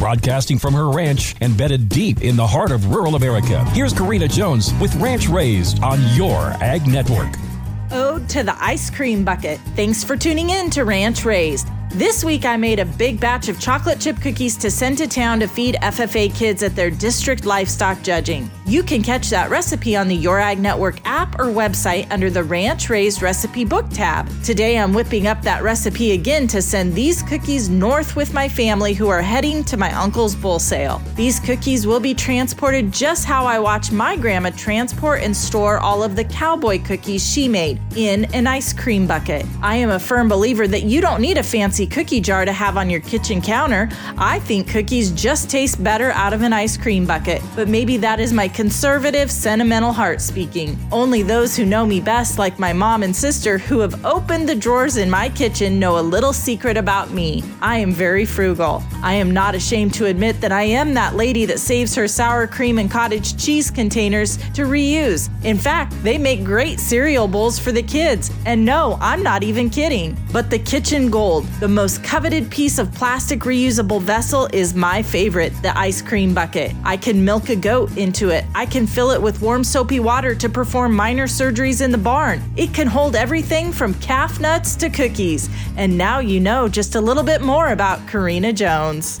Broadcasting from her ranch embedded deep in the heart of rural America, here's Karina Jones with Ranch Raised on your Ag Network. Ode to the ice cream bucket. Thanks for tuning in to Ranch Raised. This week, I made a big batch of chocolate chip cookies to send to town to feed FFA kids at their district livestock judging. You can catch that recipe on the Your Ag Network app or website under the Ranch Raised Recipe Book tab. Today, I'm whipping up that recipe again to send these cookies north with my family who are heading to my uncle's bull sale. These cookies will be transported just how I watch my grandma transport and store all of the cowboy cookies she made in an ice cream bucket. I am a firm believer that you don't need a fancy cookie jar to have on your kitchen counter. I think cookies just taste better out of an ice cream bucket, but maybe that is my conservative, sentimental heart speaking. Only those who know me best, like my mom and sister, who have opened the drawers in my kitchen, know a little secret about me. I am very frugal. I am not ashamed to admit that I am that lady that saves her sour cream and cottage cheese containers to reuse. In fact, they make great cereal bowls for the kids. And no, I'm not even kidding. But the kitchen gold, the most coveted piece of plastic reusable vessel, is my favorite the ice cream bucket. I can milk a goat into it. I can fill it with warm soapy water to perform minor surgeries in the barn. It can hold everything from calf nuts to cookies. And now you know just a little bit more about Karina Jones.